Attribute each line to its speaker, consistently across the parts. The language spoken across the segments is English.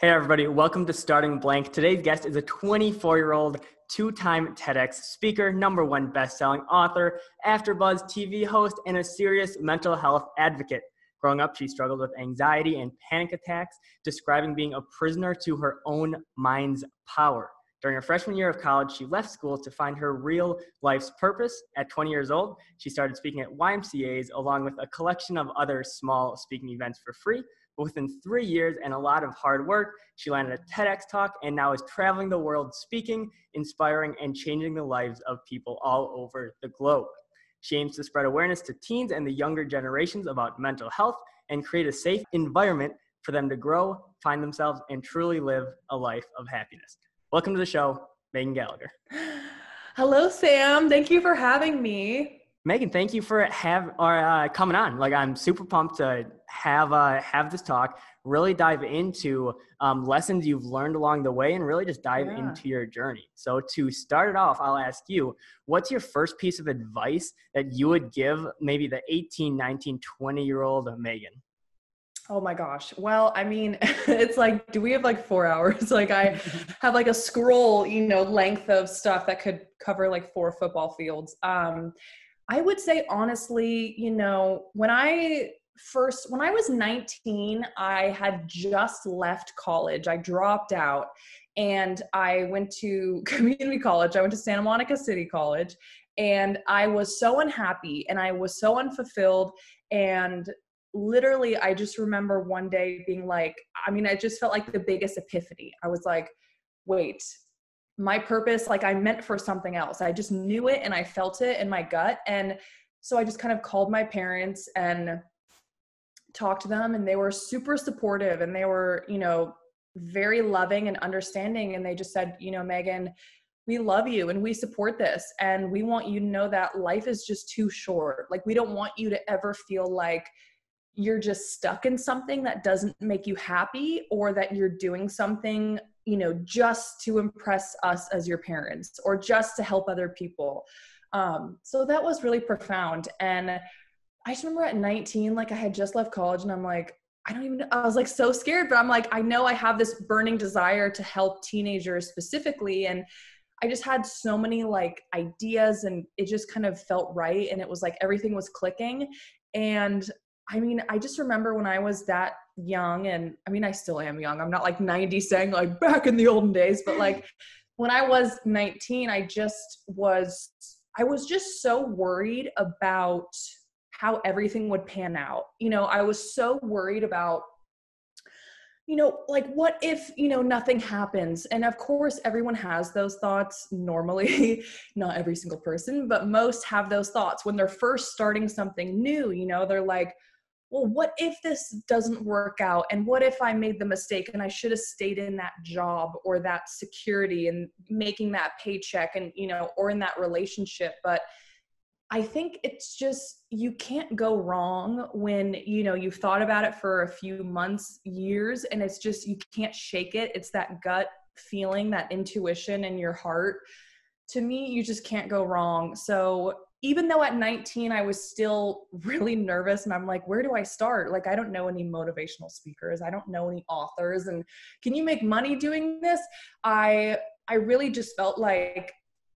Speaker 1: Hey, everybody, welcome to Starting Blank. Today's guest is a 24 year old two time TEDx speaker, number one best selling author, AfterBuzz TV host, and a serious mental health advocate. Growing up, she struggled with anxiety and panic attacks, describing being a prisoner to her own mind's power. During her freshman year of college, she left school to find her real life's purpose. At 20 years old, she started speaking at YMCAs along with a collection of other small speaking events for free. But within three years and a lot of hard work, she landed a TEDx talk and now is traveling the world speaking, inspiring, and changing the lives of people all over the globe. She aims to spread awareness to teens and the younger generations about mental health and create a safe environment for them to grow, find themselves, and truly live a life of happiness. Welcome to the show, Megan Gallagher.
Speaker 2: Hello, Sam. Thank you for having me.
Speaker 1: Megan, thank you for have or uh, coming on. Like, I'm super pumped to have uh, have this talk. Really dive into um, lessons you've learned along the way, and really just dive yeah. into your journey. So, to start it off, I'll ask you, what's your first piece of advice that you would give maybe the 18, 19, 20 year old Megan?
Speaker 2: Oh my gosh. Well, I mean, it's like, do we have like four hours? Like, I have like a scroll, you know, length of stuff that could cover like four football fields. Um, I would say honestly, you know, when I first when I was 19, I had just left college. I dropped out and I went to community college. I went to Santa Monica City College and I was so unhappy and I was so unfulfilled and literally I just remember one day being like I mean I just felt like the biggest epiphany. I was like wait, my purpose like i meant for something else i just knew it and i felt it in my gut and so i just kind of called my parents and talked to them and they were super supportive and they were you know very loving and understanding and they just said you know megan we love you and we support this and we want you to know that life is just too short. Like we don't want you to ever feel like you're just stuck in something that doesn't make you happy or that you're doing something you know just to impress us as your parents or just to help other people. Um, so that was really profound and i just remember at 19 like i had just left college and i'm like i don't even know i was like so scared but i'm like i know i have this burning desire to help teenagers specifically and i just had so many like ideas and it just kind of felt right and it was like everything was clicking and I mean, I just remember when I was that young, and I mean, I still am young. I'm not like 90 saying like back in the olden days, but like when I was 19, I just was, I was just so worried about how everything would pan out. You know, I was so worried about you know, like what if, you know, nothing happens? And of course, everyone has those thoughts normally, not every single person, but most have those thoughts when they're first starting something new. You know, they're like, well, what if this doesn't work out? And what if I made the mistake and I should have stayed in that job or that security and making that paycheck and, you know, or in that relationship? But I think it's just, you can't go wrong when, you know, you've thought about it for a few months, years, and it's just, you can't shake it. It's that gut feeling, that intuition in your heart. To me, you just can't go wrong. So even though at 19 I was still really nervous and I'm like, where do I start? Like, I don't know any motivational speakers. I don't know any authors. And can you make money doing this? I I really just felt like,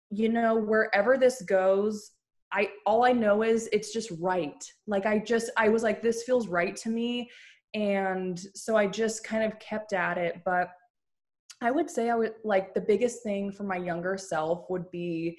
Speaker 2: you know, wherever this goes, I all I know is it's just right. Like I just I was like, this feels right to me. And so I just kind of kept at it. But I would say I would like the biggest thing for my younger self would be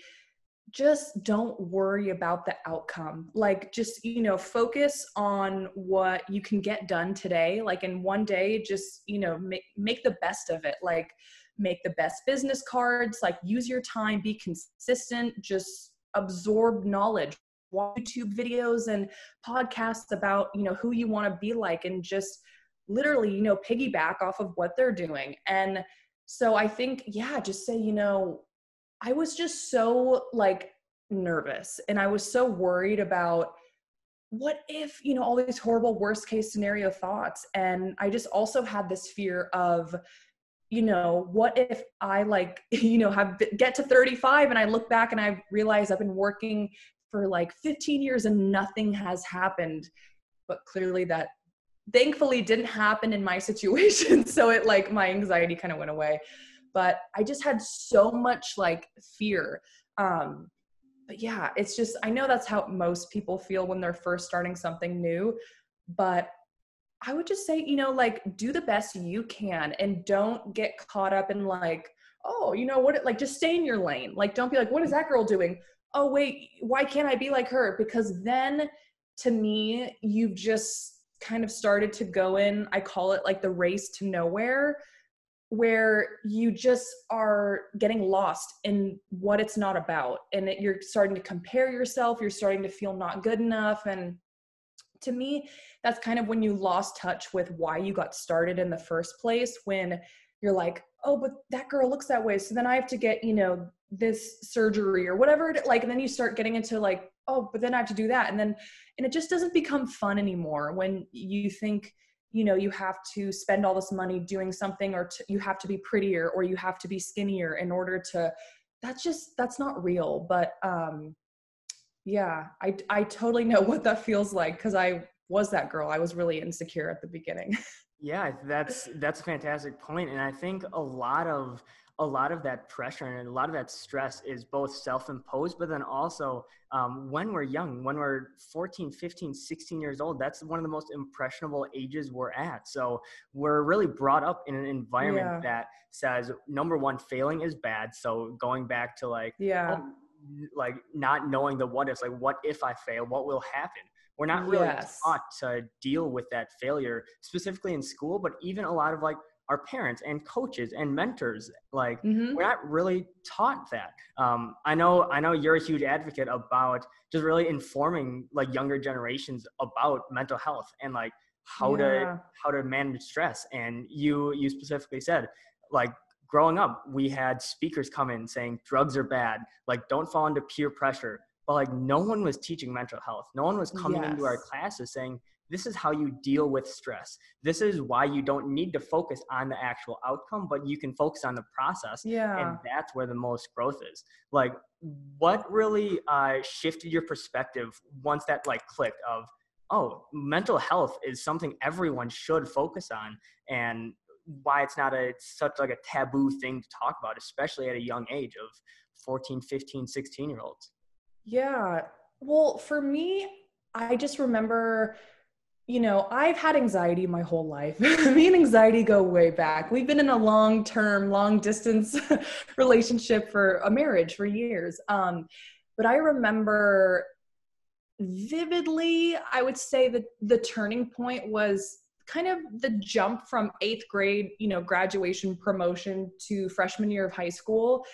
Speaker 2: just don't worry about the outcome. Like, just, you know, focus on what you can get done today. Like, in one day, just, you know, make, make the best of it. Like, make the best business cards, like, use your time, be consistent, just absorb knowledge. YouTube videos and podcasts about, you know, who you want to be like, and just literally, you know, piggyback off of what they're doing. And so I think, yeah, just say, you know, I was just so like nervous and I was so worried about what if, you know, all these horrible worst case scenario thoughts. And I just also had this fear of, you know, what if I like, you know, have get to 35 and I look back and I realize I've been working for like 15 years and nothing has happened. But clearly that thankfully didn't happen in my situation. So it like my anxiety kind of went away. But I just had so much like fear. Um, but yeah, it's just, I know that's how most people feel when they're first starting something new. But I would just say, you know, like do the best you can and don't get caught up in like, oh, you know what, like just stay in your lane. Like, don't be like, what is that girl doing? Oh, wait, why can't I be like her? Because then to me, you've just kind of started to go in, I call it like the race to nowhere, where you just are getting lost in what it's not about. And you're starting to compare yourself, you're starting to feel not good enough. And to me, that's kind of when you lost touch with why you got started in the first place when you're like oh but that girl looks that way so then i have to get you know this surgery or whatever like and then you start getting into like oh but then i have to do that and then and it just doesn't become fun anymore when you think you know you have to spend all this money doing something or you have to be prettier or you have to be skinnier in order to that's just that's not real but um yeah i i totally know what that feels like because i was that girl i was really insecure at the beginning.
Speaker 1: Yeah, that's that's a fantastic point, and I think a lot of a lot of that pressure and a lot of that stress is both self-imposed but then also um, when we're young when we're 14 15 16 years old that's one of the most impressionable ages we're at. So we're really brought up in an environment yeah. that says number one failing is bad so going back to like
Speaker 2: yeah.
Speaker 1: oh, like not knowing the what ifs like what if i fail what will happen we're not really yes. taught to deal with that failure specifically in school, but even a lot of like our parents and coaches and mentors like mm-hmm. we're not really taught that um, i know i know you're a huge advocate about just really informing like younger generations about mental health and like how yeah. to how to manage stress and you you specifically said like growing up we had speakers come in saying drugs are bad like don't fall into peer pressure but like no one was teaching mental health. No one was coming yes. into our classes saying, this is how you deal with stress. This is why you don't need to focus on the actual outcome, but you can focus on the process.
Speaker 2: Yeah.
Speaker 1: And that's where the most growth is. Like, what really uh, shifted your perspective once that like clicked of, oh, mental health is something everyone should focus on, and why it's not a such like a taboo thing to talk about, especially at a young age of 14, 15, 16 year olds.
Speaker 2: Yeah. Well, for me, I just remember, you know, I've had anxiety my whole life. me and anxiety go way back. We've been in a long term, long distance relationship for a marriage for years. Um, but I remember vividly, I would say that the turning point was kind of the jump from eighth grade, you know, graduation promotion to freshman year of high school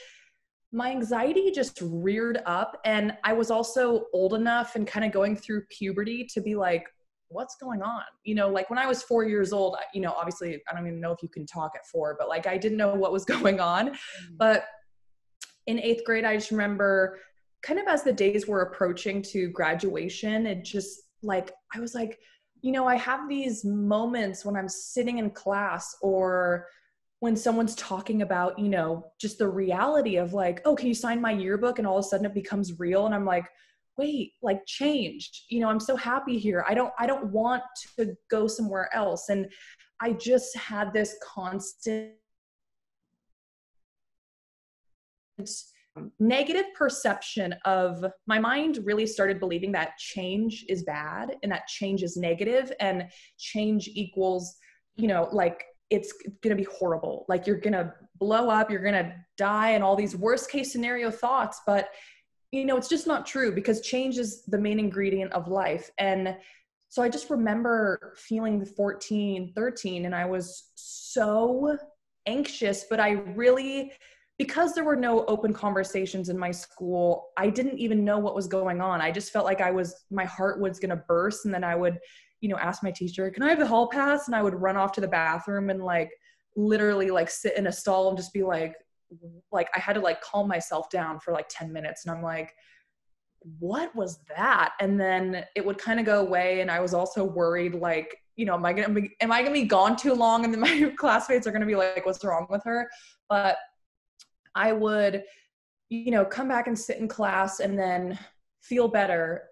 Speaker 2: my anxiety just reared up. And i was also old enough and kind of going through puberty to be like what's going on? You know like when i was four years old you know obviously i don't even know if you can talk at four but like i didn't know what was going on. Mm-hmm. but in eighth grade i just remember kind of as the days were approaching to graduation it just like i was like you know i have these moments when i'm sitting in class or when someone's talking about, you know, just the reality of like, oh, can you sign my yearbook? And all of a sudden it becomes real. And I'm like, wait, like changed. You know, I'm so happy here. I don't, I don't want to go somewhere else. And I just had this constant negative perception of my mind really started believing that change is bad and that change is negative and change equals you know like it's going to be horrible. Like you're going to blow up, you're going to die, and all these worst case scenario thoughts. But, you know, it's just not true because change is the main ingredient of life. And so I just remember feeling 14, 13, and I was so anxious, but I really, because there were no open conversations in my school, I didn't even know what was going on. I just felt like I was, my heart was going to burst, and then I would you know, ask my teacher, can I have the hall pass? And I would run off to the bathroom and like literally like sit in a stall and just be like, like I had to like calm myself down for like 10 minutes. And I'm like, what was that? And then it would kind of go away. And I was also worried, like, you know, am I gonna be, am I gonna be gone too long? And then my classmates are gonna be like, what's wrong with her? But I would, you know, come back and sit in class and then feel better.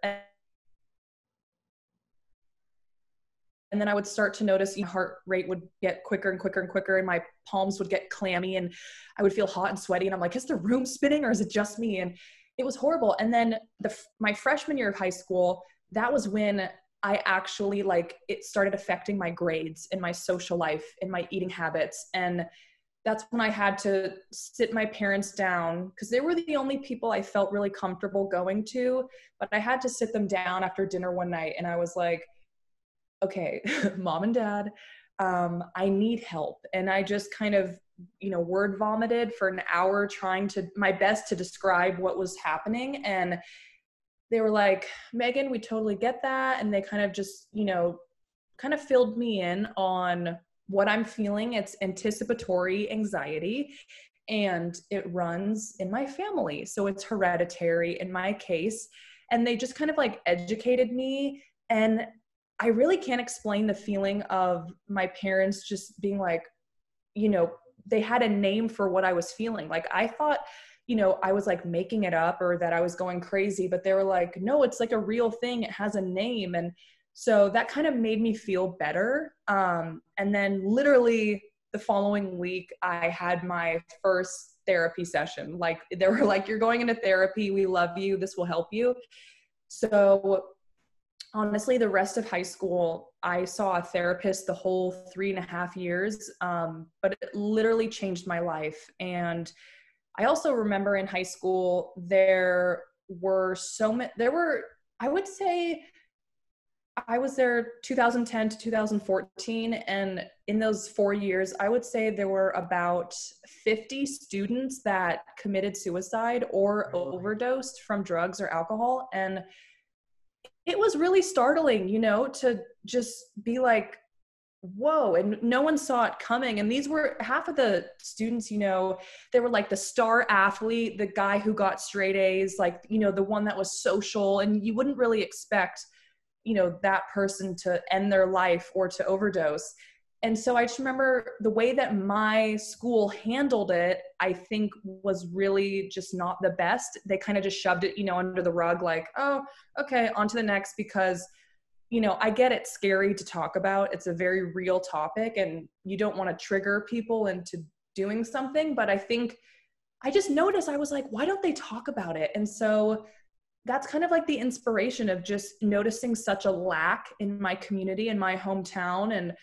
Speaker 2: And then I would start to notice your heart rate would get quicker and quicker and quicker, and my palms would get clammy, and I would feel hot and sweaty. And I'm like, is the room spinning or is it just me? And it was horrible. And then the my freshman year of high school, that was when I actually like it started affecting my grades and my social life and my eating habits. And that's when I had to sit my parents down because they were the only people I felt really comfortable going to. But I had to sit them down after dinner one night and I was like, okay, mom and dad, um, I need help. And I just kind of, you know, word vomited for an hour trying to my best to describe what was happening. And they were like, Megan, we totally get that. And they kind of just, you know, kind of filled me in on what I'm feeling. It's anticipatory anxiety and it runs in my family. So it's hereditary in my case. And they just kind of like educated me. And I really can't explain the feeling of my parents just being like, you know, they had a name for what I was feeling. Like I thought, you know, I was like making it up or that I was going crazy, but they were like, no, it's like a real thing. It has a name. And so that kind of made me feel better. Um, and then literally the following week, I had my first therapy session. Like they were like, you're going into therapy. We love you. This will help you. So honestly, the rest of high school, I saw a therapist the whole three and a half years, um, but it literally changed my life. And I also remember in high school, there were so many, there were, I would say, I was there 2010 to 2014. And in those four years, I would say there were about 50 students that committed suicide or oh, overdosed from drugs or alcohol. And it was really startling, you know, to just be like, whoa and no one saw it coming and these were half of the students you know they were like the star athlete the guy who got straight a's like you know the one that was social and you wouldn't really expect you know that person to end their life or to overdose. And so i just remember the way that my school handled it i think was really just not the best. They kind of just shoved it you know under the rug like oh okay on to the next because you know i get it's scary to talk about. It's a very real topic and you don't want to trigger people into doing something. But i think i just noticed i was like why don't they talk about it? And so that's kind of like the inspiration of just noticing such a lack in my community in my hometown and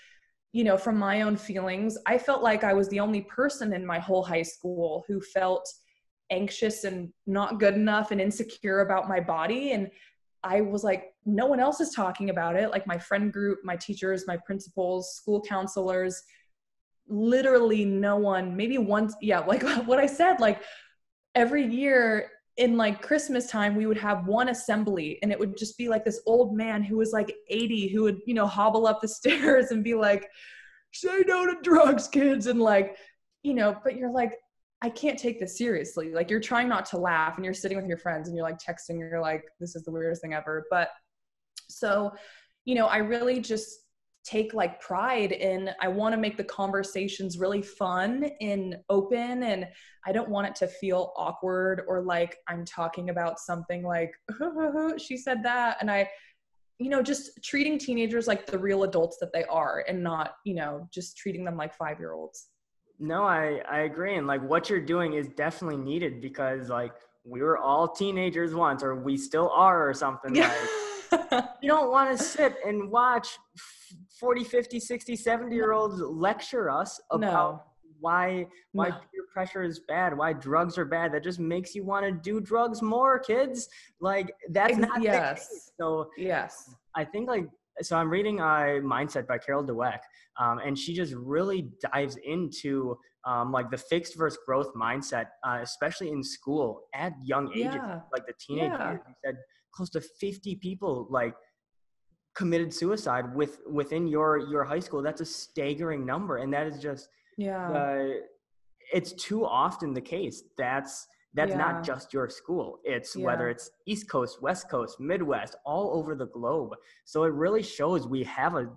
Speaker 2: you know, from my own feelings, I felt like I was the only person in my whole high school who felt anxious and not good enough and insecure about my body. And I was like, no one else is talking about it. Like my friend group, my teachers, my principals, school counselors, literally no one, maybe once, yeah, like what I said, like every year in like Christmas time, we would have one assembly and it would just be like this old man who was like 80 who would, you know, hobble up the stairs and be like, say no to drugs, kids. And like, you know, but you're like, I can't take this seriously. Like you're trying not to laugh and you're sitting with your friends and you're like texting, you're like, this is the weirdest thing ever. But so, you know, I really just take like pride in I want to make the conversations really fun and open and I don't want it to feel awkward or like I'm talking about something like she said that and I you know just treating teenagers like the real adults that they are and not you know just treating them like 5 year olds.
Speaker 1: No, I I agree and like what you're doing is definitely needed because like we were all teenagers once or we still are or something like you don't want to sit and watch 40 50 60 70 year olds lecture us about no. why why no. peer pressure is bad why drugs are bad that just makes you want to do drugs more kids like that's not yes so
Speaker 2: yes
Speaker 1: i think like so i'm reading uh, mindset by carol dweck um, and she just really dives into um, like the fixed versus growth mindset uh, especially in school at young ages yeah. like the teenage yeah. years you said close to 50 people like committed suicide with within your your high school. That's a staggering number and that is just
Speaker 2: yeah.
Speaker 1: uh, it's too often the case. That's that's yeah. not just your school. It's yeah. whether it's east coast west coast midwest all over the globe. So it really shows we have a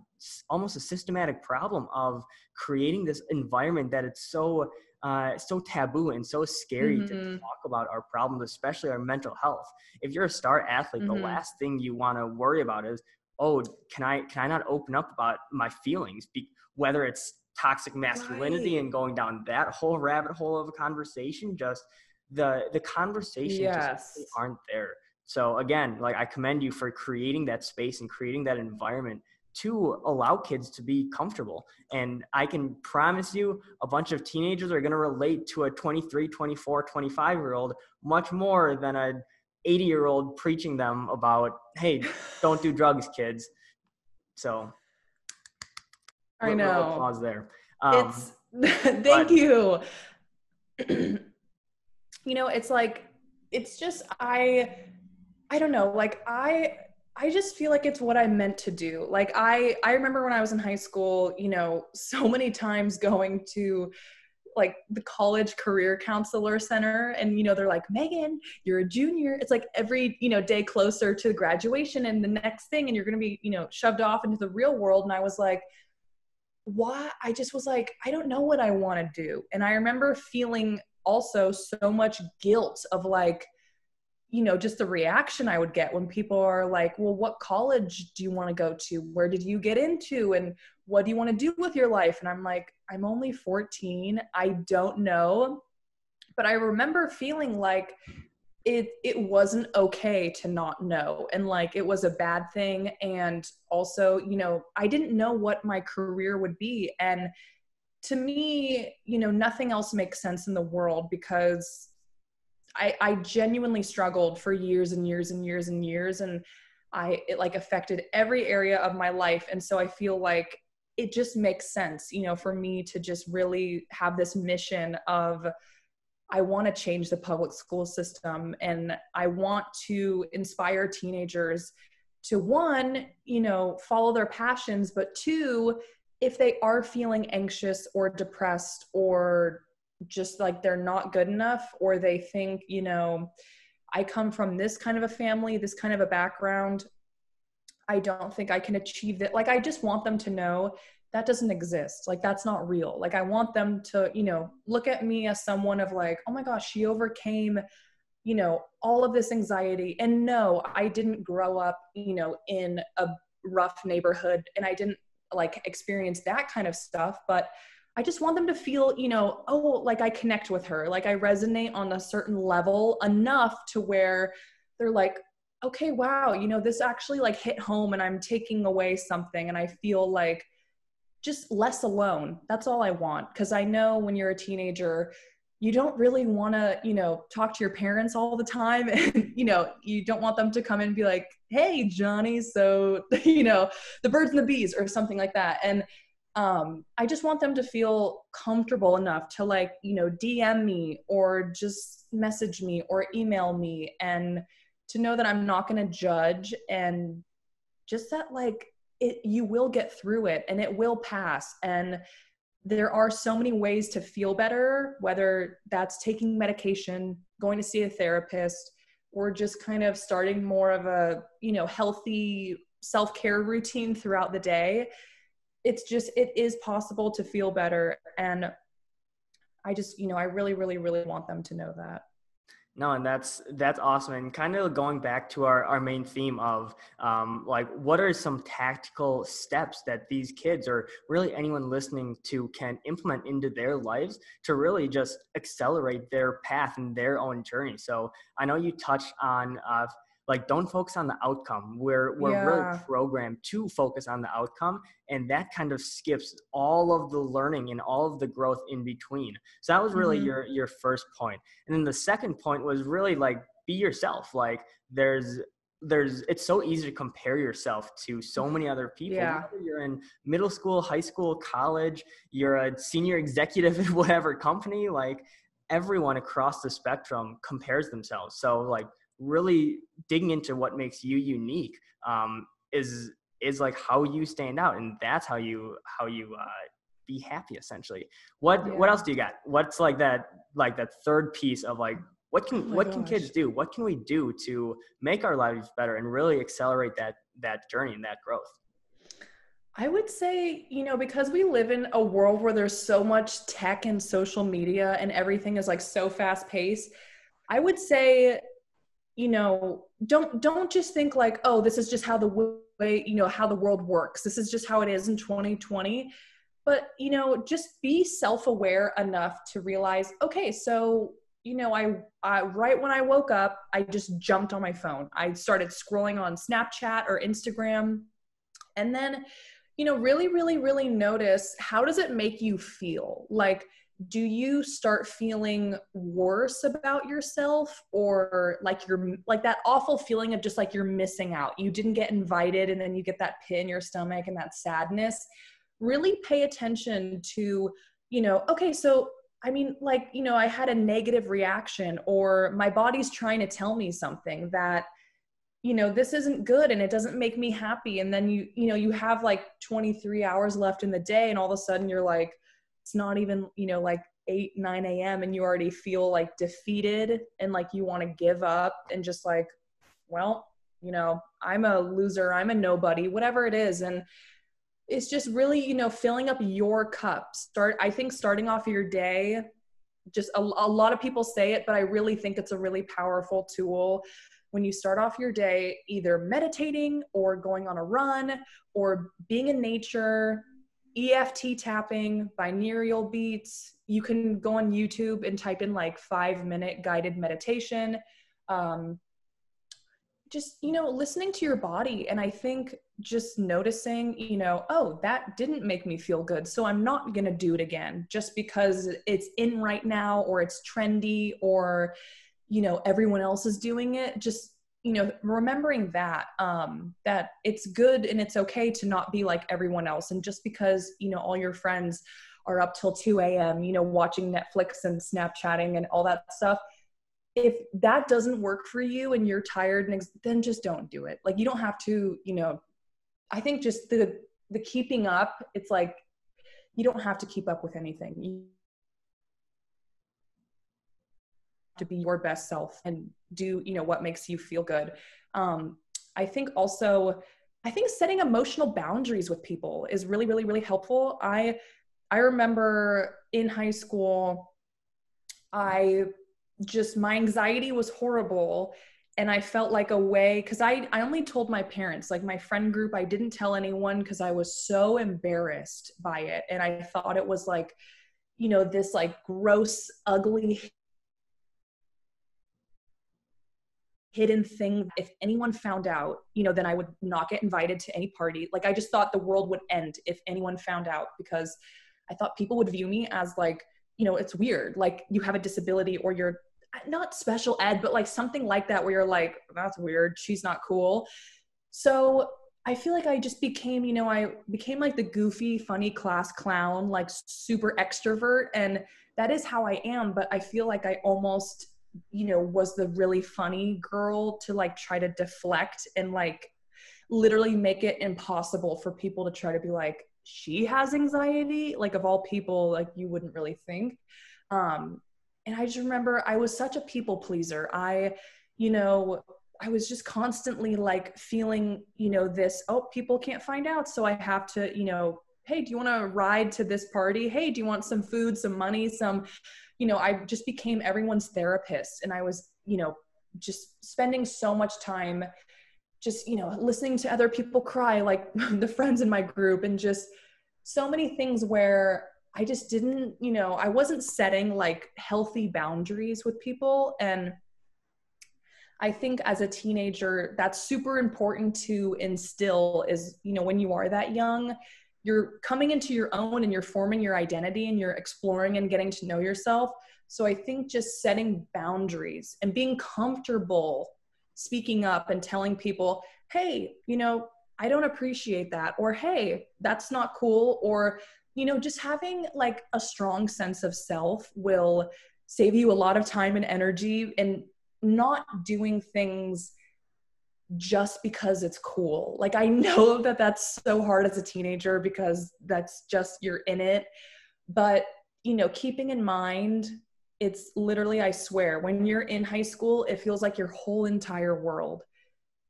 Speaker 1: almost a systematic problem of creating this environment that it's so uh, so taboo and so scary mm-hmm. to talk about our problems, especially our mental health. If you're a star athlete, mm-hmm. the last thing you want to worry about is oh, can I can I not open up about my feelings? Be, whether it's toxic masculinity right. and going down that whole rabbit hole of a conversation, just the the conversation yes. just aren't there. So again, like I commend you for creating that space and creating that environment to allow kids to be comfortable. And I can promise you a bunch of teenagers are going to relate to a 23, 24, 25 year old much more than a 80 year old preaching them about, hey, don't do drugs, kids. So
Speaker 2: I know.
Speaker 1: Applause there.
Speaker 2: Um, it's thank but, you. you know, it's like it's just I I don't know, like I I just feel like it's what I meant to do. Like I I remember when I was in high school, you know, so many times going to like the college career counselor center and you know they're like megan you're a junior. It's like every you know day closer to graduation and the next thing and you're to be you know shoved off into the real world. And i was like why? I just was like i don't know what i want to do. And i remember feeling also so much guilt of like you know just the reaction i would get when people are like well what college do you want to go to? Where did you get into? And what do you want to do with your life? And i'm like i'm only 14 i don't know. But i remember feeling like it it wasn't okay to not know and like it was a bad thing. And also you know i didn't know what my career would be. And to me you know nothing else makes sense in the world because I, I genuinely struggled for years and years and years and years and I it like affected every area of my life and so I feel like it just makes sense you know for me to just really have this mission of I want to change the public school system and I want to inspire teenagers to one, you know, follow their passions, but two, if they are feeling anxious or depressed or just like they're not good enough or they think you know i come from this kind of a family this kind of a background. I don't think i can achieve that. Like i just want them to know that doesn't exist. Like that's not real. Like i want them to you know look at me as someone of like oh my gosh she overcame you know all of this anxiety. And no i didn't grow up you know in a rough neighborhood and i didn't like experience that kind of stuff but I just want them to feel, you know, oh, like I connect with her, like I resonate on a certain level enough to where they're like, okay, wow, you know, this actually like hit home and I'm taking away something and I feel like just less alone. That's all I want. Cause I know when you're a teenager, you don't really want to, you know, talk to your parents all the time. And, you know, you don't want them to come in and be like, hey, Johnny, so, you know, the birds and the bees or something like that. And um, I just want them to feel comfortable enough to like, you know, DM me or just message me or email me and to know that I'm not going to judge and just that like it you will get through it and it will pass. And there are so many ways to feel better whether that's taking medication, going to see a therapist or just kind of starting more of a, you know, healthy self-care routine throughout the day it's just it is possible to feel better and i just you know i really really really want them to know that
Speaker 1: no, and that's that's awesome. And kind of going back to our, our main theme of um, like what are some tactical steps that these kids or really anyone listening to can implement into their lives to really just accelerate their path and their own journey. So I know you touched on uh, like don't focus on the outcome. We're we're yeah. really programmed to focus on the outcome and that kind of skips all of the learning and all of the growth in between. So that was really mm-hmm. your your first point. And then the second point was really like be yourself. Like there's there's it's so easy to compare yourself to so many other people.
Speaker 2: Yeah.
Speaker 1: you're in middle school high school college you're a senior executive in whatever company like everyone across the spectrum compares themselves. So like really digging into what makes you unique um, is is like how you stand out and that's how you how you uh, be happy essentially what yeah. what else do you got what's like that like that third piece of like what can oh what gosh. can kids do what can we do to make our lives better and really accelerate that that journey and that growth
Speaker 2: I would say, you know, because we live in a world where there's so much tech and social media and everything is like so fast paced, I would say you know don't don't just think like oh this is just how the way, you know, how the world works. This is just how it is in 2020. But, you know, just be self aware enough to realize, okay, so, you know, I, I, right when I woke up, I just jumped on my phone. I started scrolling on Snapchat or Instagram. And then, you know, really, really, really notice how does it make you feel? Like, do you start feeling worse about yourself or like you're like that awful feeling of just like you're missing out? You didn't get invited and then you get that pit in your stomach and that sadness. Really pay attention to you know okay so i mean like you know i had a negative reaction or my body's trying to tell me something that you know this isn't good and it doesn't make me happy. And then you you know you have like 23 hours left in the day and all of a sudden you're like it's not even you know like 8 9 a.m and you already feel like defeated and like you want to give up and just like well you know i'm a loser i'm a nobody whatever it is. And it's just really you know filling up your cup. Start i think starting off your day just a, a lot of people say it but i really think it's a really powerful tool. When you start off your day either meditating or going on a run or being in nature EFT tapping, binaural beats. You can go on YouTube and type in like five minute guided meditation. Um, just, you know, listening to your body. And I think just noticing, you know, oh, that didn't make me feel good. So I'm not going to do it again just because it's in right now or it's trendy or, you know, everyone else is doing it. Just you know remembering that um that it's good and it's okay to not be like everyone else. And just because you know all your friends are up till 2 a.m you know watching netflix and snapchatting and all that stuff if that doesn't work for you and you're tired and then just don't do it. Like you don't have to you know i think just the the keeping up it's like you don't have to keep up with anything you to be your best self and do you know what makes you feel good. Um, i think also i think setting emotional boundaries with people is really really really helpful. I i remember in high school i just my anxiety was horrible and i felt like a way because i i only told my parents like my friend group i didn't tell anyone because i was so embarrassed by it. And i thought it was like you know this like gross ugly hidden thing. If anyone found out you know then i would not get invited to any party. Like i just thought the world would end if anyone found out because i thought people would view me as like you know it's weird. Like you have a disability or you're not special ed but like something like that where you're like that's weird. She's not cool. So i feel like i just became you know i became like the goofy funny class clown like super extrovert and that is how i am but i feel like i almost you know was the really funny girl to like try to deflect and like literally make it impossible for people to try to be like she has anxiety? Like of all people like you wouldn't really think. Um and i just remember i was such a people pleaser. I you know i was just constantly like feeling you know this oh people can't find out so i have to you know hey do you want to ride to this party? Hey do you want some food some money some you know, I just became everyone's therapist and I was, you know, just spending so much time just, you know, listening to other people cry, like the friends in my group, and just so many things where I just didn't, you know, I wasn't setting like healthy boundaries with people. And I think as a teenager, that's super important to instill is, you know, when you are that young, you're coming into your own and you're forming your identity and you're exploring and getting to know yourself. So I think just setting boundaries and being comfortable speaking up and telling people, hey, you know, I don't appreciate that, or hey, that's not cool, or, you know, just having like a strong sense of self will save you a lot of time and energy and not doing things just because it's cool. Like I know that that's so hard as a teenager because that's just you're in it. But, you know, keeping in mind it's literally I swear when you're in high school it feels like your whole entire world.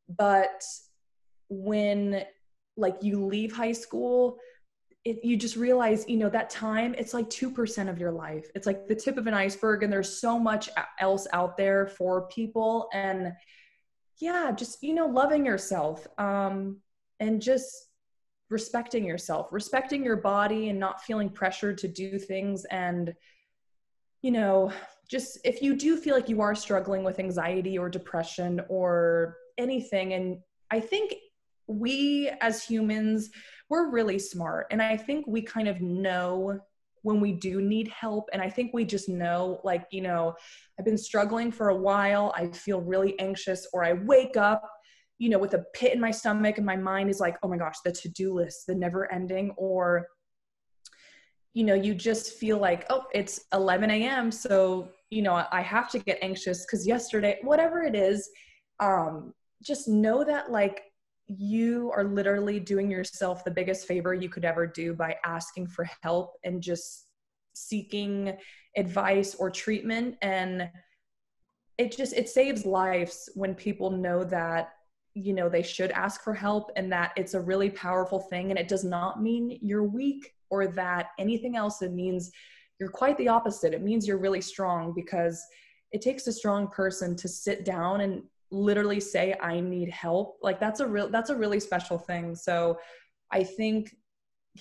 Speaker 2: But when like you leave high school it, you just realize you know that time it's like 2% of your life it's like the tip of an iceberg and there's so much uh, else out there for people and yeah just you know loving yourself um and just respecting yourself, respecting your body and not feeling pressured to do things. And, you know, just if you do feel like you are struggling with anxiety or depression or anything, and I think we as humans, we're really smart. And I think we kind of know when we do need help. And I think we just know, like, you know, I've been struggling for a while. I feel really anxious, or I wake up you know, with a pit in my stomach and my mind is like, oh my gosh, the to do list, the never ending, or, you know, you just feel like, oh, it's 11 a.m. So, you know, I have to get anxious because yesterday, whatever it is, um, just know that like you are literally doing yourself the biggest favor you could ever do by asking for help and just seeking advice or treatment. And it just it saves lives when people know that you know they should ask for help and that it's a really powerful thing. And it does not mean you're weak or that anything else. It means you're quite the opposite. It means you're really strong because it takes a strong person to sit down and literally say i need help like that's a real that's a really special thing. So i think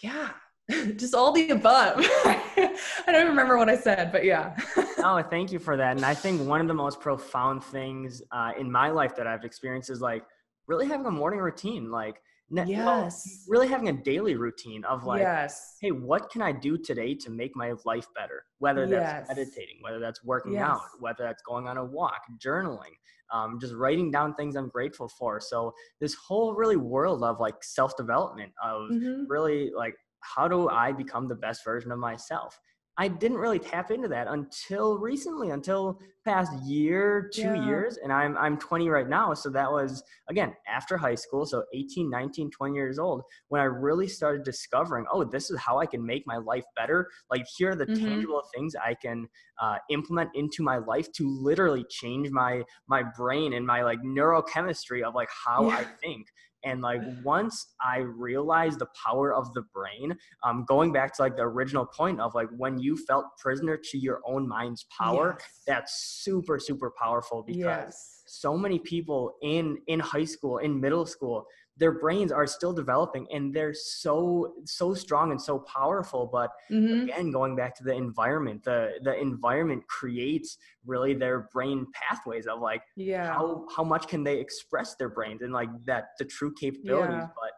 Speaker 2: yeah just all the above. I don't remember what i said but yeah.
Speaker 1: Oh thank you for that. And i think one of the most profound things uh, in my life that i've experienced is like really having a morning routine like yes. really having a daily routine of like yes. Hey what can i do today to make my life better? Whether that's yes. meditating whether that's working yes. out whether that's going on a walk journaling um, just writing down things i'm grateful for so this whole really world of like self-development of mm-hmm. really like how do i become the best version of myself I didn't really tap into that until recently, until past year, two yeah. years. And I'm, I'm 20 right now. So that was, again, after high school. So 18, 19, 20 years old when I really started discovering, oh, this is how I can make my life better. Like, here are the mm-hmm. tangible things I can uh, implement into my life to literally change my, my brain and my like neurochemistry of like how yeah. I think. And like once I realized the power of the brain, um, going back to like the original point of like when you felt prisoner to your own mind's power, yes. that's super, super powerful because yes. so many people in in high school, in middle school, their brains are still developing and they're so so strong and so powerful but mm-hmm. again going back to the environment the the environment creates really their brain pathways of like yeah how how much can they express their brains and like that the true capabilities yeah. but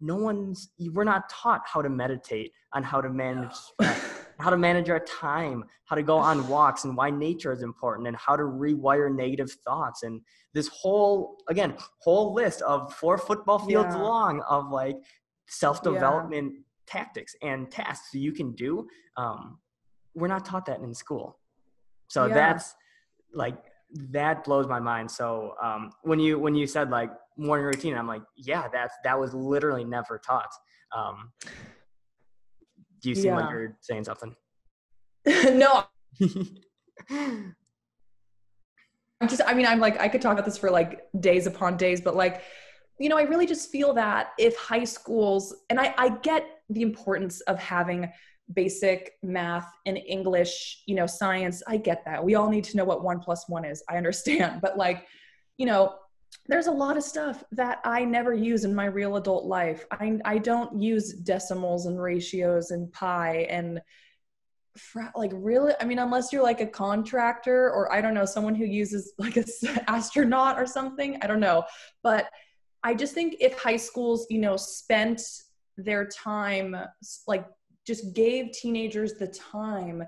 Speaker 1: no one's we're not taught how to meditate on how to manage stress how to manage our time, how to go on walks, and why nature is important, and how to rewire negative thoughts. And this whole, again, whole list of four football fields yeah. long of like self development yeah. tactics and tasks you can do. Um, we're not taught that in school. So yeah. that's like, that blows my mind. So um, when you when you said like morning routine, I'm like, yeah, that's that was literally never taught. Um, you seem yeah. like you're saying something?
Speaker 2: no. I'm just, I mean, I'm like, I could talk about this for like days upon days, but like, you know, I really just feel that if high schools, and I, I get the importance of having basic math and English, you know, science, I get that. We all need to know what one plus one is. I understand. But like, you know, there's a lot of stuff that I never use in my real adult life. I, I don't use decimals and ratios and pi and fra- like really, I mean, unless you're like a contractor or I don't know, someone who uses like a astronaut or something, I don't know. But I just think if high schools, you know, spent their time, like just gave teenagers the time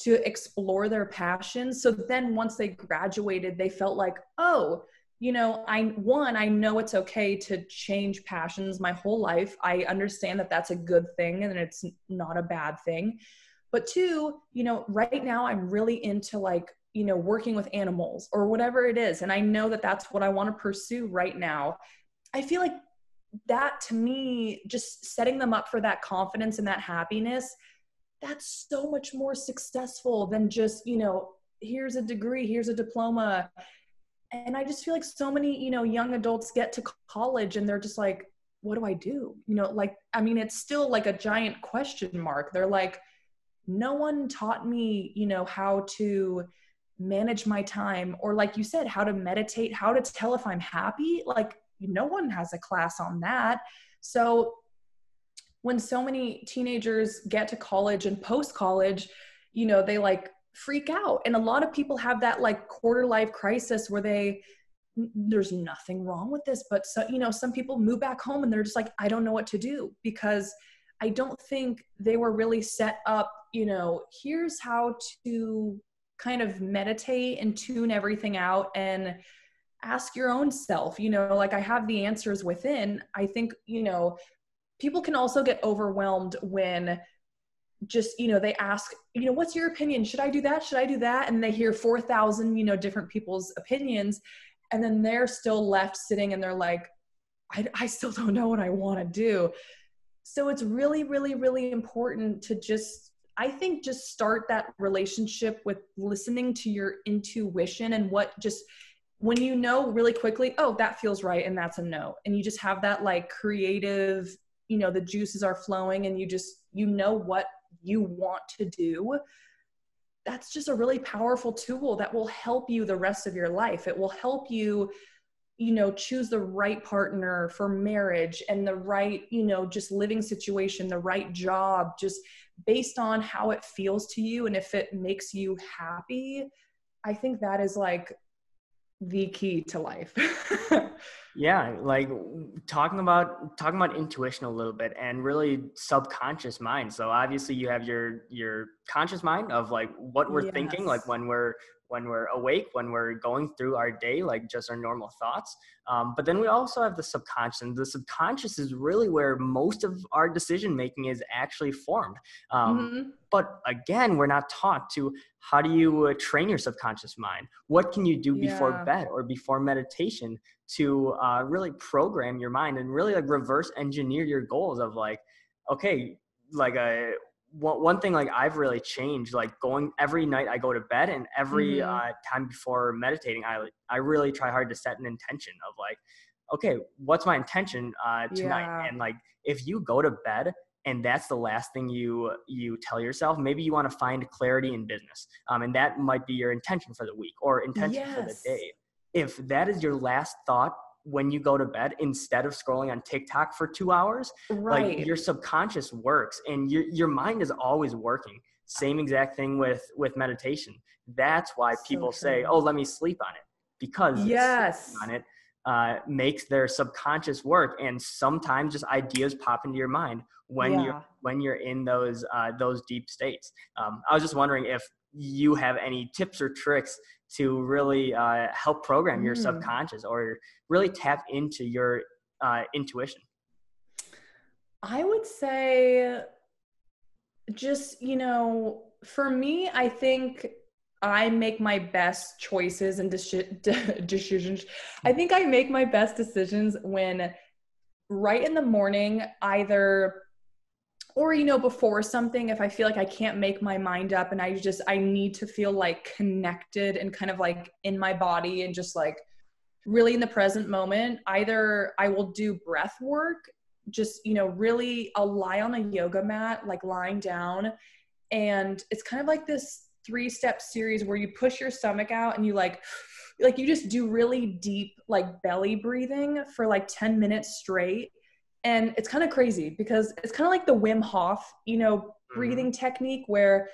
Speaker 2: to explore their passions. So then once they graduated, they felt like, oh, you know i one i know it's okay to change passions my whole life. I understand that that's a good thing and it's not a bad thing. But two you know right now i'm really into like you know working with animals or whatever it is and i know that that's what i want to pursue right now. I feel like that to me just setting them up for that confidence and that happiness that's so much more successful than just you know here's a degree here's a diploma and i just feel like so many you know young adults get to college and they're just like what do i do? You know like i mean it's still like a giant question mark. They're like no one taught me you know how to manage my time or like you said how to meditate how to tell if i'm happy. Like no one has a class on that. So when so many teenagers get to college and post college, you know, they like freak out. And a lot of people have that like quarter life crisis where they, there's nothing wrong with this, but so, you know, some people move back home and they're just like, I don't know what to do because I don't think they were really set up, you know, here's how to kind of meditate and tune everything out and ask your own self, you know, like I have the answers within. I think, you know, people can also get overwhelmed when just you know they ask you know what's your opinion? Should i do that? Should i do that? And they hear 4000 you know different people's opinions. And then they're still left sitting and they're like i, I still don't know what i want to do. So it's really really really important to just i think just start that relationship with listening to your intuition and what just when you know really quickly oh that feels right and that's a no. And you just have that like creative you know the juices are flowing and you just you know what you want to do that's just a really powerful tool that will help you the rest of your life. It will help you you know choose the right partner for marriage and the right you know just living situation the right job just based on how it feels to you and if it makes you happy. I think that is like the key to life
Speaker 1: yeah like talking about talking about intuition a little bit and really subconscious mind so obviously you have your your conscious mind of like what we're yes. thinking like when we're when we're awake, when we're going through our day, like just our normal thoughts. Um, but then we also have the subconscious, and the subconscious is really where most of our decision making is actually formed. Um, mm-hmm. But again, we're not taught to how do you uh, train your subconscious mind? What can you do yeah. before bed or before meditation to uh, really program your mind and really like reverse engineer your goals of like, okay, like a uh, one, one thing like I've really changed, like going every night I go to bed and every mm-hmm. uh, time before meditating, I, I really try hard to set an intention of like, okay, what's my intention uh, tonight? Yeah. And like, if you go to bed and that's the last thing you you tell yourself maybe you want to find clarity in business um, and that might be your intention for the week or intention yes. for the day if that is your last thought when you go to bed instead of scrolling on TikTok for two hours. Right. Like your subconscious works and your your mind is always working. Same exact thing with with meditation. That's why people so say, "Oh, let me sleep on it," because
Speaker 2: yes,
Speaker 1: on it uh, makes their subconscious work, and sometimes just ideas pop into your mind when yeah. you're when you're in those uh, those deep states. Um, I was just wondering if you have any tips or tricks to really uh, help program your mm. subconscious or really tap into your uh, intuition?
Speaker 2: I would say just, you know, for me, I think I make my best choices and decisions. I think I make my best decisions when right in the morning, either or you know before something if i feel like i can't make my mind up and i just i need to feel like connected and kind of like in my body and just like really in the present moment either i will do breath work just you know really i'll lie on a yoga mat like lying down and it's kind of like this three step series where you push your stomach out and you like like you just do really deep like belly breathing for like 10 minutes straight and it's kind of crazy because it's kind of like the Wim Hof, you know, mm-hmm. breathing mm-hmm. technique where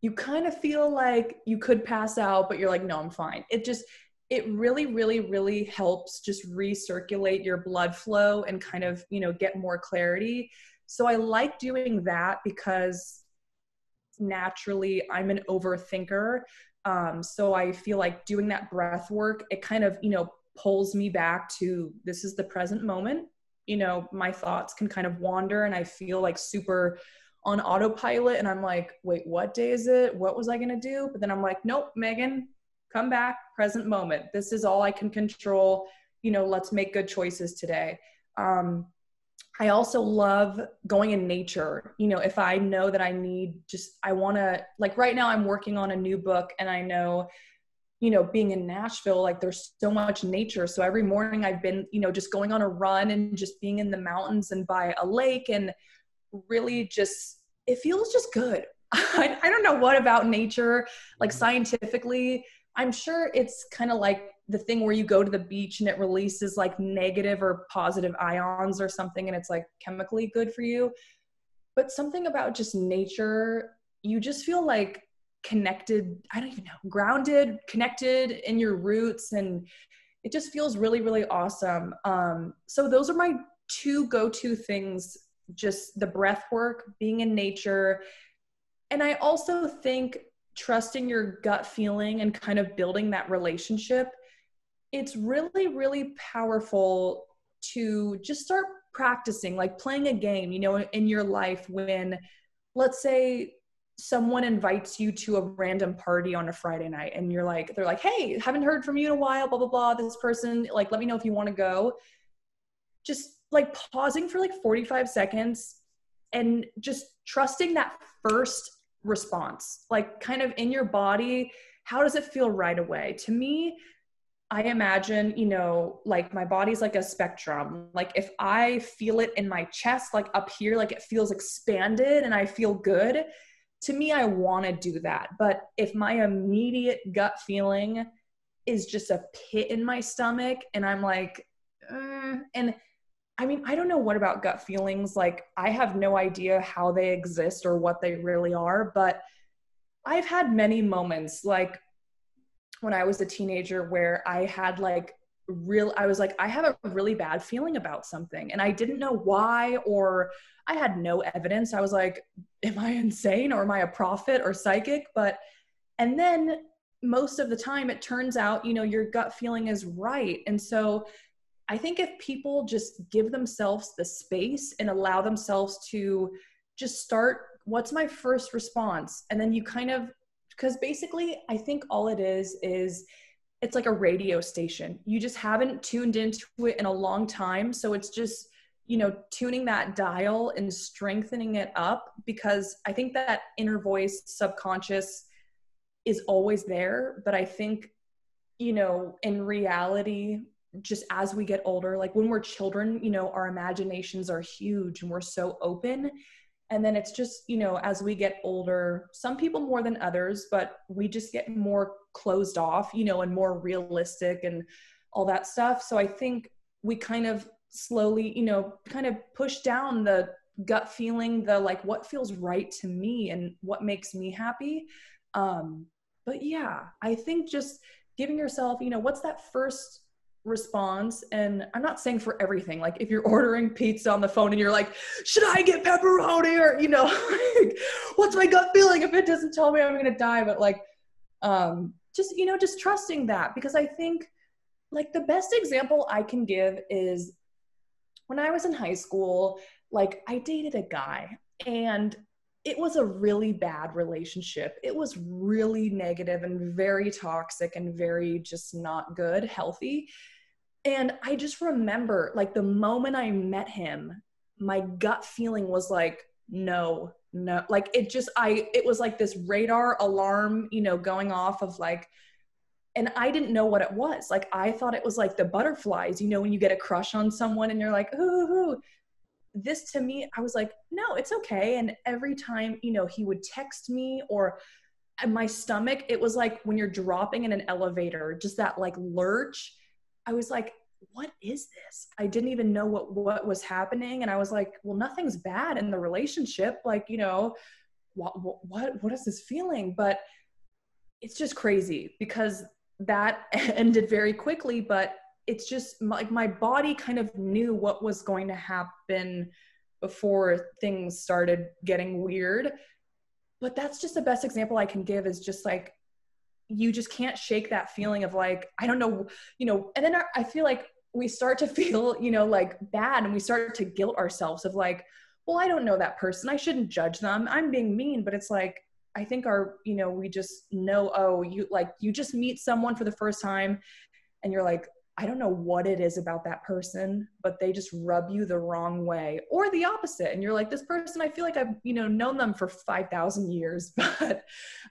Speaker 2: you kind of feel like you could pass out, but you're like, no, I'm fine. It just, it really, really, really helps just recirculate your blood flow and kind of, you know, get more clarity. So I like doing that because naturally I'm an overthinker. Um, so I feel like doing that breath work, it kind of, you know, pulls me back to this is the present moment you know, my thoughts can kind of wander and I feel like super on autopilot and I'm like, wait, what day is it? What was I going to do? But then I'm like, nope, Megan, come back, present moment. This is all I can control. You know, let's make good choices today. Um, I also love going in nature. You know, if I know that I need just, I want to, like right now, I'm working on a new book and I know you know being in nashville like there's so much nature. So every morning i've been you know just going on a run and just being in the mountains and by a lake and really just it feels just good. I, I don't know what about nature like mm-hmm. scientifically i'm sure it's kind of like the thing where you go to the beach and it releases like negative or positive ions or something and it's like chemically good for you. But something about just nature you just feel like connected i don't even know grounded connected in your roots and it just feels really really awesome. Um, so those are my two go-to things just the breath work being in nature. And i also think trusting your gut feeling and kind of building that relationship it's really really powerful to just start practicing like playing a game you know in your life when let's say someone invites you to a random party on a Friday night and you're like, they're like, hey, haven't heard from you in a while, blah, blah, blah. This person, like, let me know if you want to go. Just like pausing for like 45 seconds and just trusting that first response, like kind of in your body. How does it feel right away? To me, I imagine, you know, like my body's like a spectrum. Like if I feel it in my chest, like up here, like it feels expanded and I feel good, to me, I want to do that. But if my immediate gut feeling is just a pit in my stomach and I'm like, uh, and I mean, I don't know what about gut feelings. Like, I have no idea how they exist or what they really are, but I've had many moments like when I was a teenager where I had like real I was like I have a really bad feeling about something and I didn't know why or I had no evidence. I was like am I insane or am I a prophet or psychic? But and then most of the time it turns out, you know, your gut feeling is right. And so I think if people just give themselves the space and allow themselves to just start what's my first response and then you kind of because basically I think all it is is it's like a radio station. You just haven't tuned into it in a long time. So it's just, you know, tuning that dial and strengthening it up because I think that inner voice, subconscious is always there. But I think, you know, in reality, just as we get older, like when we're children, you know, our imaginations are huge and we're so open and then it's just you know as we get older some people more than others but we just get more closed off you know and more realistic and all that stuff. So i think we kind of slowly you know kind of push down the gut feeling the like what feels right to me and what makes me happy. Um but yeah i think just giving yourself you know what's that first response? And i'm not saying for everything like if you're ordering pizza on the phone and you're like should i get pepperoni? or you know like, what's my gut feeling if it doesn't tell me i'm gonna die? But like um just you know just trusting that because i think like the best example i can give is when i was in high school like i dated a guy and it was a really bad relationship. It was really negative and very toxic and very just not good, healthy. And I just remember like the moment I met him, my gut feeling was like, no, no, like it just, I, it was like this radar alarm, you know, going off of like, and I didn't know what it was. Like I thought it was like the butterflies, you know, when you get a crush on someone and you're like, ooh. This to me, I was like, no, it's okay. And every time, you know, he would text me or uh, my stomach, it was like when you're dropping in an elevator, just that like lurch I was like, what is this? I didn't even know what what was happening, and I was like, well, nothing's bad in the relationship. Like, you know, what what what is this feeling? But it's just crazy because that ended very quickly. But it's just like my body kind of knew what was going to happen before things started getting weird. But that's just the best example I can give is just like you just can't shake that feeling of like i don't know you know and then i feel like we start to feel you know like bad and we start to guilt ourselves of like well i don't know that person. I shouldn't judge them. I'm being mean but it's like i think our you know we just know oh you like you just meet someone for the first time and you're like i don't know what it is about that person but they just rub you the wrong way or the opposite. And you're like this person i feel like i've you know known them for 5000 years but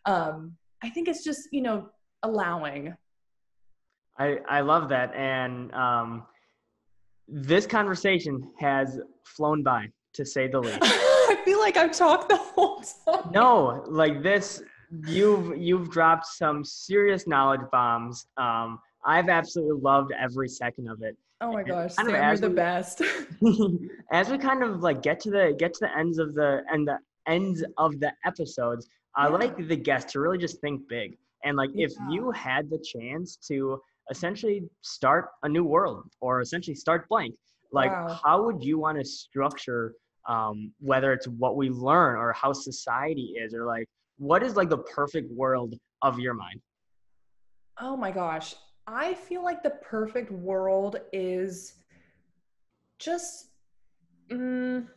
Speaker 2: um I think it's just, you know, allowing.
Speaker 1: I, I love that. And um, this conversation has flown by, to say the least.
Speaker 2: I feel like I've talked the whole time.
Speaker 1: No, like this, you've you've dropped some serious knowledge bombs. Um, I've absolutely loved every second of it.
Speaker 2: Oh my gosh,
Speaker 1: kind
Speaker 2: Sam, you're the
Speaker 1: we-
Speaker 2: best.
Speaker 1: as we kind of like get to the get to the ends of the and the ends of the episodes, I
Speaker 2: Yeah.
Speaker 1: like the guest to really just think big. And like if you had the chance to essentially start a new world or essentially start blank, like
Speaker 2: Wow.
Speaker 1: how would you want to structure um, whether it's what we learn or how society is or like what is like the perfect world of your mind?
Speaker 2: Oh my gosh. I feel like the perfect world is just mm,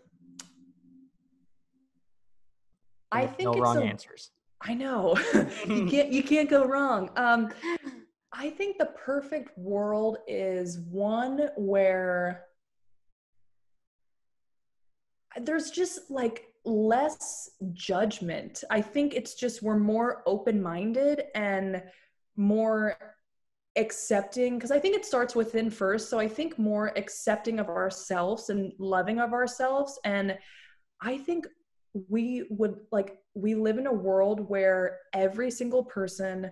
Speaker 2: I think
Speaker 1: no
Speaker 2: it's
Speaker 1: wrong
Speaker 2: a,
Speaker 1: answers.
Speaker 2: I know. you can't you can't go wrong. Um I think the perfect world is one where there's just like less judgment. I think it's just we're more open-minded and more accepting because I think it starts within first. So I think more accepting of ourselves and loving of ourselves and I think we would like we live in a world where every single person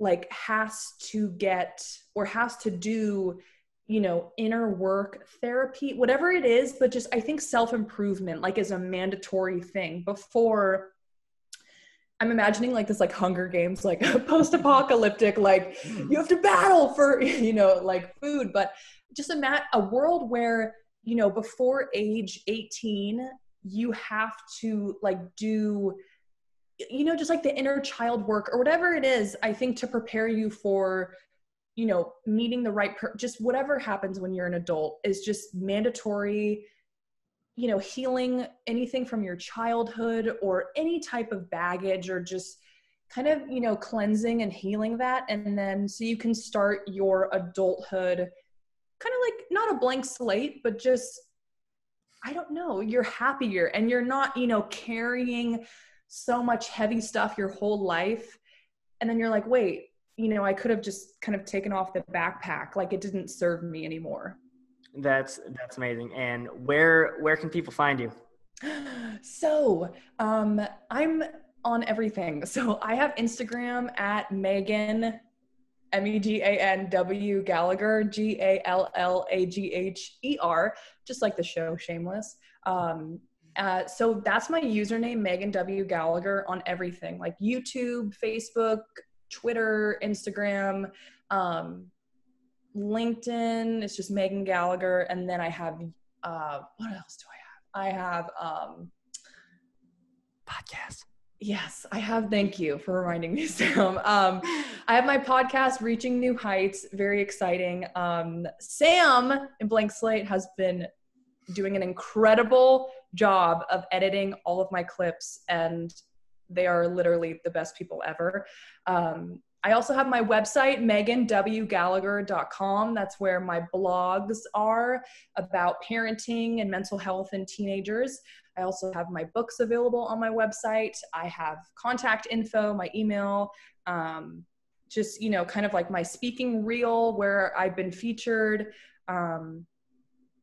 Speaker 2: like has to get or has to do you know inner work therapy whatever it is but just i think self improvement like is a mandatory thing before i'm imagining like this like hunger games like post apocalyptic like you have to battle for you know like food but just a mat a world where you know before age 18 you have to like do you know just like the inner child work or whatever it is i think to prepare you for you know meeting the right per- just whatever happens when you're an adult is just mandatory you know healing anything from your childhood or any type of baggage or just kind of you know cleansing and healing that. And then so you can start your adulthood kind of like not a blank slate but just i don't know you're happier and you're not you know carrying so much heavy stuff your whole life and then you're like wait you know i could have just kind of taken off the backpack like it didn't serve me anymore
Speaker 1: That's that's amazing. And where where can people find you?
Speaker 2: so um i'm on everything so i have instagram at megan E m-e-g-a-n-w gallagher g-a-l-l-a-g-h-e-r just like the show shameless um uh, so that's my username megan w gallagher on everything like youtube facebook twitter instagram um linkedin it's just megan gallagher and then i have uh what else do i have i have um
Speaker 1: Podcast.
Speaker 2: Yes, I have. Thank you for reminding me, Sam. Um, I have my podcast, Reaching New Heights. Very exciting. Um, Sam in Blank Slate has been doing an incredible job of editing all of my clips, and they are literally the best people ever. Um, I also have my website, meganwgallagher.com. That's where my blogs are about parenting and mental health in teenagers. I also have my books available on my website. I have contact info, my email, um, just, you know, kind of like my speaking reel where I've been featured. Um,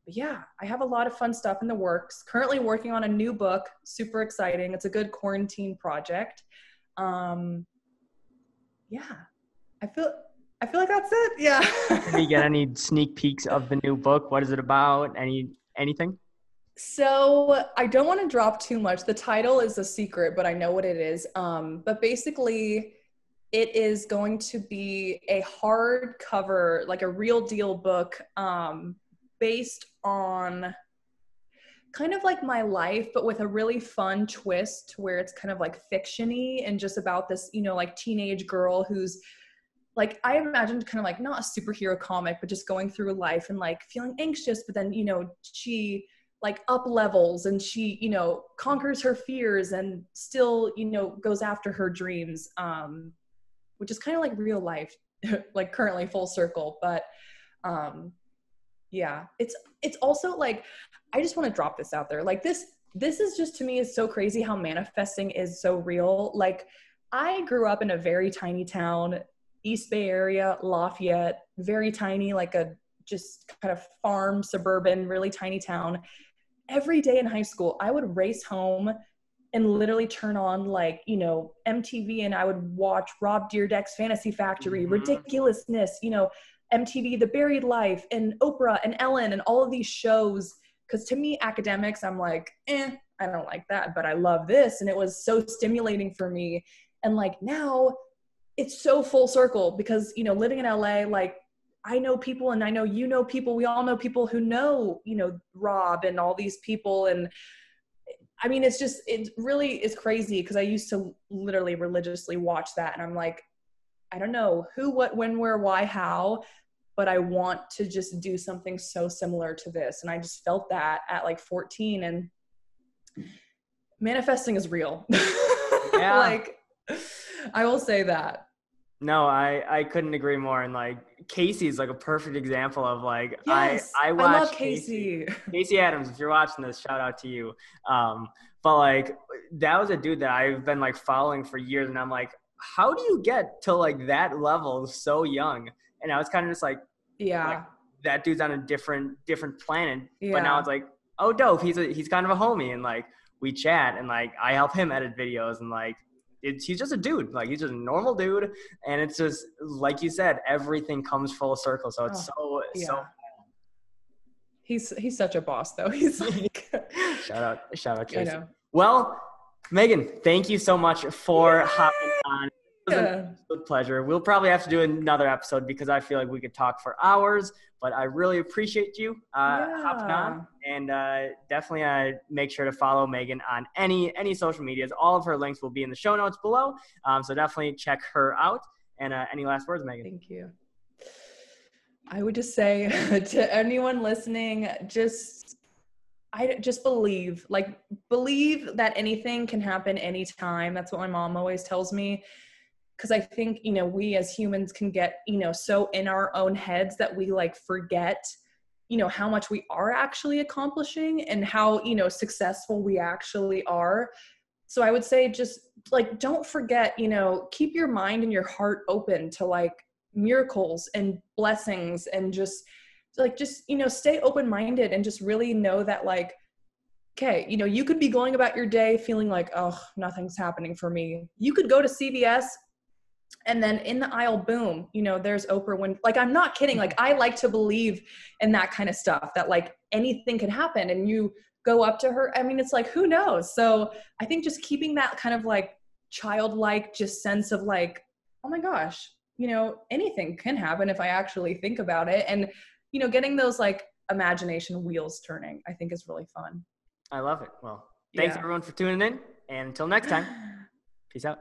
Speaker 2: yeah, I have a lot of fun stuff in the works. Currently working on a new book, super exciting. It's a good quarantine project. Um, yeah, I feel I feel like that's it. Yeah.
Speaker 1: Did you get any sneak peeks of the new book? What is it about? Any anything?
Speaker 2: So I don't want to drop too much. The title is a secret, but I know what it is. Um, but basically, it is going to be a hardcover, like a real deal book, um, based on kind of like my life, but with a really fun twist where it's kind of like fictiony and just about this, you know, like teenage girl who's like I imagined kind of like not a superhero comic, but just going through life and like feeling anxious, but then you know she like up levels and she you know conquers her fears and still you know goes after her dreams um which is kind of like real life like currently full circle but um yeah. It's it's also like i just want to drop this out there. Like this this is just to me is so crazy how manifesting is so real. Like i grew up in a very tiny town east bay area lafayette very tiny like a just kind of farm suburban really tiny town. Every day in high school, I would race home and literally turn on like you know mtv and i would watch rob Dyrdek's fantasy factory
Speaker 1: Mhm.
Speaker 2: ridiculousness you know mtv the buried life and oprah and ellen and all of these shows because to me academics i'm like eh i don't like that but i love this. And it was so stimulating for me. And like now it's so full circle because you know living in la like i know people and i know you know people. We all know people who know you know rob and all these people. And i mean it's just it really is crazy because i used to literally religiously watch that. And i'm like i don't know who what when where why how but i want to just do something so similar to this and i just felt that at like 14 and manifesting is real
Speaker 1: Yeah.
Speaker 2: like i will say that
Speaker 1: No, I I couldn't agree more. And like Casey's like a perfect example of like
Speaker 2: yes
Speaker 1: I I
Speaker 2: i,
Speaker 1: watched
Speaker 2: love casey,
Speaker 1: Casey Adams, if you're watching this, shout out to you. Um, but like that was a dude that I've been like following for years, and I'm like, how do you get to like that level so young? And I was kind of just like,
Speaker 2: yeah
Speaker 1: Like, that dude's on a different different planet.
Speaker 2: yeah
Speaker 1: But now it's like, oh, dope. He's a, he's kind of a homie, and like we chat, and like I help him edit videos, and like it's he's just a dude. Like he's just a normal dude, and it's just like you said, everything comes full circle. So it's oh, so so.
Speaker 2: yeah. he's he's such a boss though he's like
Speaker 1: Shout out, shout out,
Speaker 2: i
Speaker 1: Casey.
Speaker 2: know
Speaker 1: Well, Megan, thank you so much for hopping on. It was an
Speaker 2: Yeah.
Speaker 1: absolute pleasure. We'll probably have to do another episode because I feel like we could talk for hours. But I really appreciate you uh, hopping on, and uh, definitely uh, make sure to follow Megan on any any social medias. All of her links will be in the show notes below. Um, so definitely check her out. And uh, any last words, Megan?
Speaker 2: Thank you. I would just say to anyone listening, just I just believe, like believe that anything can happen anytime. That's what my mom always tells me. Cause I think, you know, we as humans can get, you know, so in our own heads that we like forget, you know, how much we are actually accomplishing and how, you know, successful we actually are. So I would say just like don't forget, you know, keep your mind and your heart open to like miracles and blessings and just like just you know stay open minded and just really know that like okay you know you could be going about your day feeling like oh nothing's happening for me you could go to cvs and then in the aisle boom you know there's oprah when like i'm not kidding like i like to believe in that kind of stuff that like anything can happen and you go up to her i mean it's like who knows so i think just keeping that kind of like childlike just sense of like oh my gosh you know anything can happen if i actually think about it and you know getting those like imagination wheels turning i think is really fun
Speaker 1: I love it. Well, thanks
Speaker 2: Yeah.
Speaker 1: everyone for tuning in, and until next time, peace out.